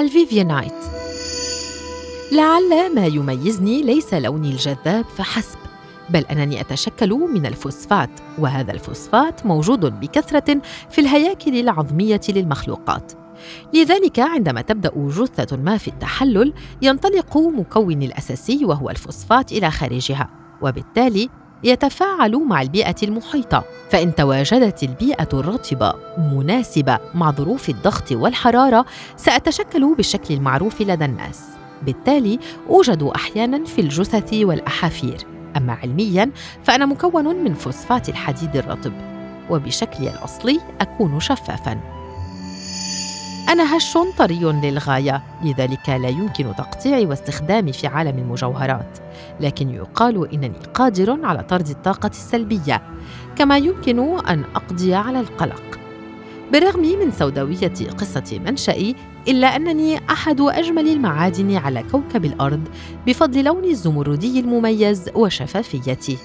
الفيفيانايت لعل ما يميزني ليس لوني الجذاب فحسب بل أنني أتشكل من الفوسفات وهذا الفوسفات موجود بكثرة في الهياكل العظمية للمخلوقات. لذلك عندما تبدأ جثة ما في التحلل ينطلق مكون الأساسي وهو الفوسفات إلى خارجها وبالتالي يتفاعل مع البيئة المحيطة فإن تواجدت البيئة الرطبة مناسبة مع ظروف الضغط والحرارة سأتشكل بالشكل المعروف لدى الناس. بالتالي أوجد أحيانا في الجثث والأحافير. أما علميا فأنا مكون من فوسفات الحديد الرطب وبشكلي الأصلي أكون شفافا. أنا هش طري للغاية لذلك لا يمكن تقطيعي واستخدامي في عالم المجوهرات. لكن يقال إنني قادر على طرد الطاقة السلبية كما يمكن أن أقضي على القلق. بالرغم من سوداوية قصة منشئي إلا أنني أحد أجمل المعادن على كوكب الأرض بفضل لوني الزمردي المميز وشفافيتي.